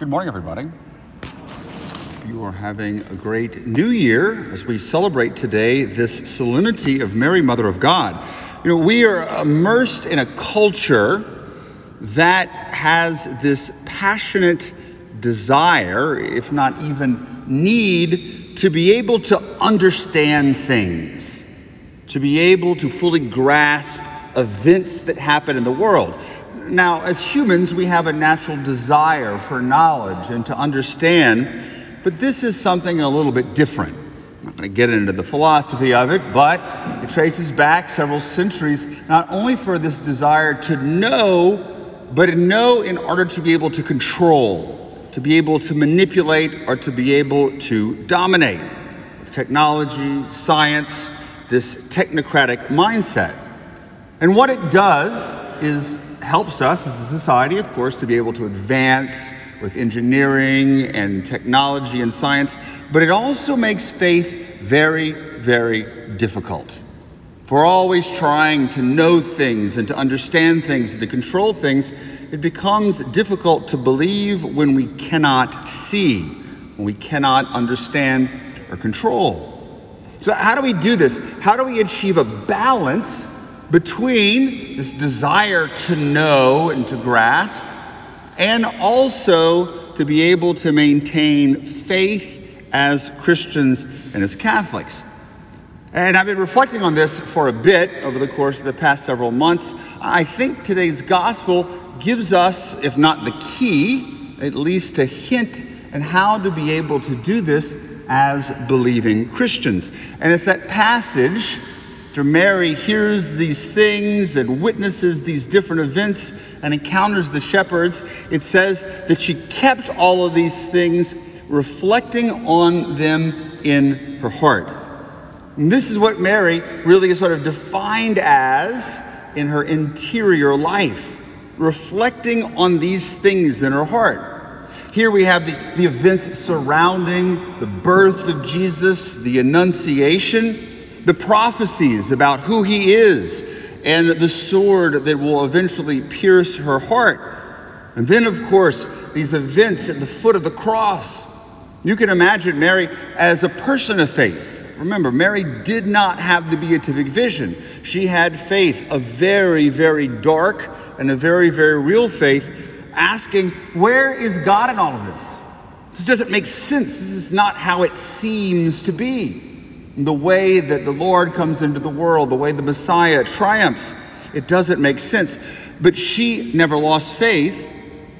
Good morning, everybody. You are having a great new year as we celebrate today this solemnity of Mary, Mother of God. You know, we are immersed in a culture that has this passionate desire, if not even need, to be able to understand things, to be able to fully grasp events that happen in the world. Now, as humans, we have a natural desire for knowledge and to understand, but this is something a little bit different. I'm not going to get into the philosophy of it, but it traces back several centuries, not only for this desire to know, but to know in order to be able to control, to be able to manipulate, or to be able to dominate. Technology, science, this technocratic mindset. And what it does is helps us as a society, of course, to be able to advance with engineering and technology and science, but it also makes faith very, very difficult. If we're always trying to know things and to understand things and to control things, it becomes difficult to believe when we cannot see, when we cannot understand or control. So, how do we do this? How do we achieve a balance between this desire to know and to grasp, and also to be able to maintain faith as Christians and as Catholics. And I've been reflecting on this for a bit over the course of the past several months. I think today's gospel gives us, if not the key, at least a hint on how to be able to do this as believing Christians. And it's that passage after Mary hears these things and witnesses these different events and encounters the shepherds, it says that she kept all of these things, reflecting on them in her heart. And this is what Mary really is sort of defined as in her interior life, reflecting on these things in her heart. Here we have the, the events surrounding the birth of Jesus, the Annunciation the prophecies about who he is and the sword that will eventually pierce her heart. And then, of course, these events at the foot of the cross. You can imagine Mary as a person of faith. Remember, Mary did not have the beatific vision. She had faith, a very, very dark and a very, very real faith, asking, Where is God in all of this? This doesn't make sense. This is not how it seems to be the way that the Lord comes into the world, the way the Messiah triumphs. It doesn't make sense. But she never lost faith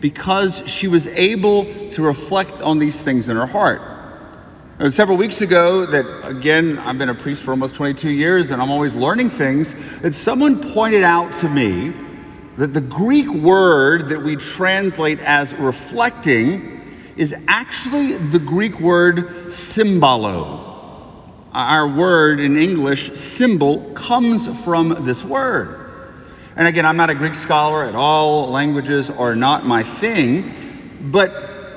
because she was able to reflect on these things in her heart. Several weeks ago that, again, I've been a priest for almost 22 years and I'm always learning things, that someone pointed out to me that the Greek word that we translate as reflecting is actually the Greek word symbolo. Our word in English, symbol, comes from this word. And again, I'm not a Greek scholar at all. Languages are not my thing. But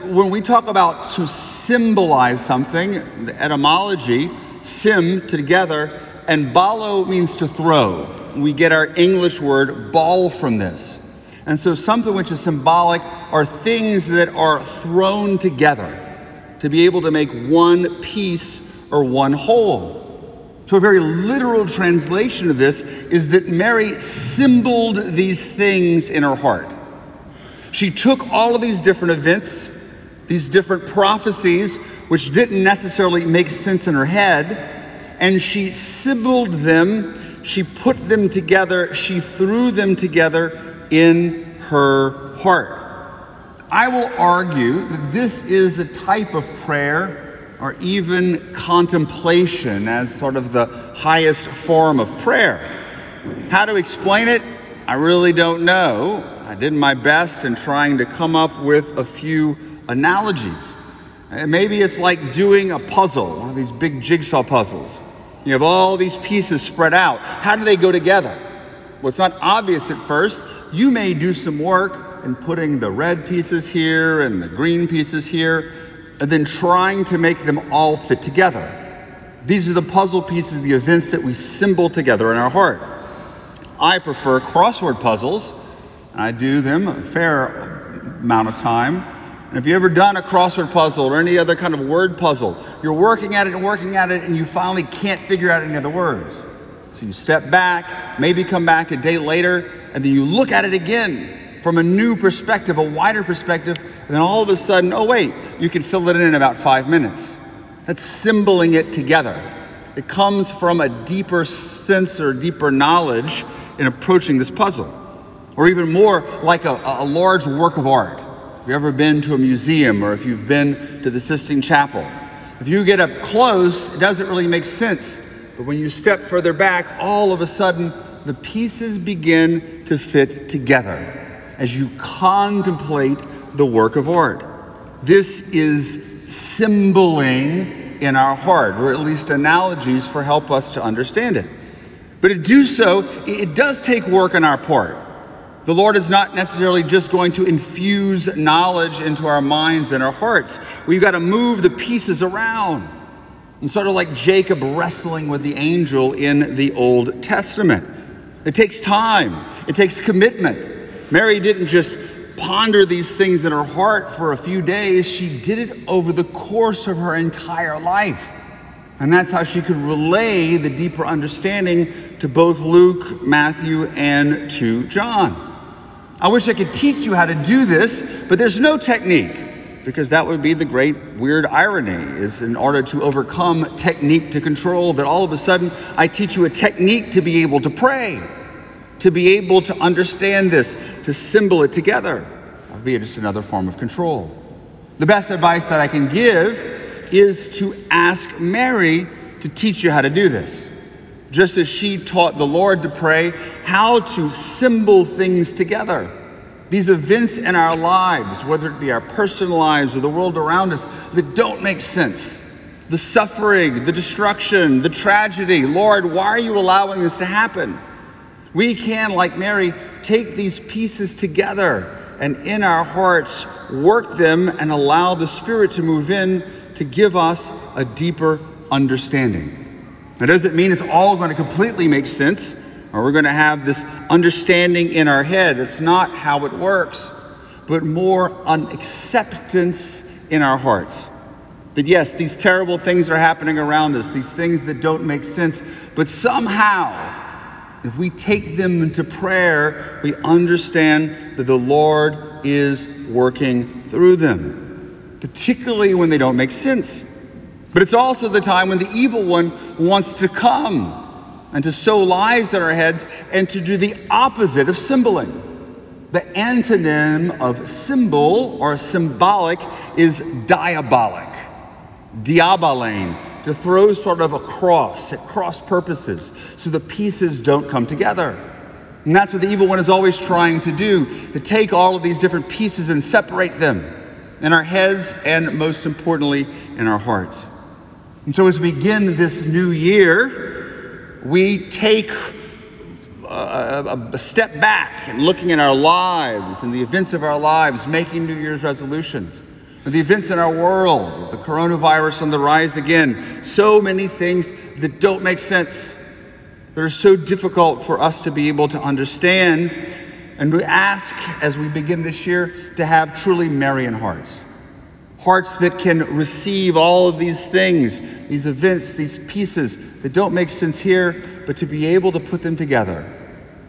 when we talk about to symbolize something, the etymology, sim together, and balo means to throw. We get our English word ball from this. And so something which is symbolic are things that are thrown together to be able to make one piece or one whole. So, a very literal translation of this is that Mary symboled these things in her heart. She took all of these different events, these different prophecies, which didn't necessarily make sense in her head, and she symboled them, she put them together, she threw them together in her heart. I will argue that this is a type of prayer or even contemplation as sort of the highest form of prayer. How to explain it? I really don't know. I did my best in trying to come up with a few analogies. Eh, maybe it's like doing a puzzle, one of these big jigsaw puzzles. You have all these pieces spread out. How do they go together? Well, it's not obvious at first. You may do some work in putting the red pieces here and the green pieces here and then trying to make them all fit together. These are the puzzle pieces, the events that we symbol together in our heart. I prefer crossword puzzles. I do them a fair amount of time. And if you've ever done a crossword puzzle or any other kind of word puzzle, you're working at it and working at it and you finally can't figure out any of the words. So you step back, maybe come back a day later, and then you look at it again from a new perspective, a wider perspective, and then all of a sudden, oh wait, you can fill it in in about five minutes. That's symboling it together. It comes from a deeper sense or deeper knowledge in approaching this puzzle. Or even more like a, a large work of art. If you've ever been to a museum or if you've been to the Sistine Chapel, if you get up close, it doesn't really make sense. But when you step further back, all of a sudden, the pieces begin to fit together as you contemplate the work of art. This is symboling in our heart, or at least analogies for help us to understand it. But to do so, it does take work on our part. The Lord is not necessarily just going to infuse knowledge into our minds and our hearts. We've got to move the pieces around. And sort of like Jacob wrestling with the angel in the Old Testament. It takes time, it takes commitment. Mary didn't just ponder these things in her heart for a few days, she did it over the course of her entire life. And that's how she could relay the deeper understanding to both Luke, Matthew, and to John. I wish I could teach you how to do this, but there's no technique because that would be the great weird irony is in order to overcome technique to control that all of a sudden I teach you a technique to be able to pray, to be able to understand this, to symbol it together. Be just another form of control. The best advice that I can give is to ask Mary to teach you how to do this just as she taught the Lord to pray, how to symbol things together. These events in our lives, whether it be our personal lives or the world around us, that don't make sense. The suffering, the destruction, the tragedy. Lord, why are you allowing this to happen? We can, like Mary, take these pieces together and in our hearts work them and allow the Spirit to move in to give us a deeper understanding. That doesn't mean it's all going to completely make sense or we're going to have this understanding in our head. It's not how it works, but more an acceptance in our hearts. That yes, these terrible things are happening around us, these things that don't make sense, but somehow, if we take them into prayer, we understand that the Lord is working through them, particularly when they don't make sense. But it's also the time when the evil one wants to come and to sow lies in our heads and to do the opposite of symboling. The antonym of symbol or symbolic is diabolic, diabolane, to throw sort of a cross at cross purposes so the pieces don't come together. And that's what the evil one is always trying to do to take all of these different pieces and separate them in our heads and, most importantly, in our hearts. And so, as we begin this new year, we take uh, a, a, step back and looking at our lives and the events of our lives, making New Year's resolutions, the events in our world, the coronavirus on the rise again, so many things that don't make sense, that are so difficult for us to be able to understand. And we ask as we begin this year to have truly Marian hearts hearts that can receive all of these things, these events, these pieces that don't make sense here, but to be able to put them together,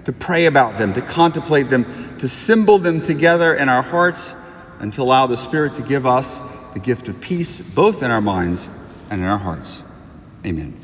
to pray about them, to contemplate them, to symbol them together in our hearts, and to allow the Spirit to give us the gift of peace, both in our minds and in our hearts. Amen.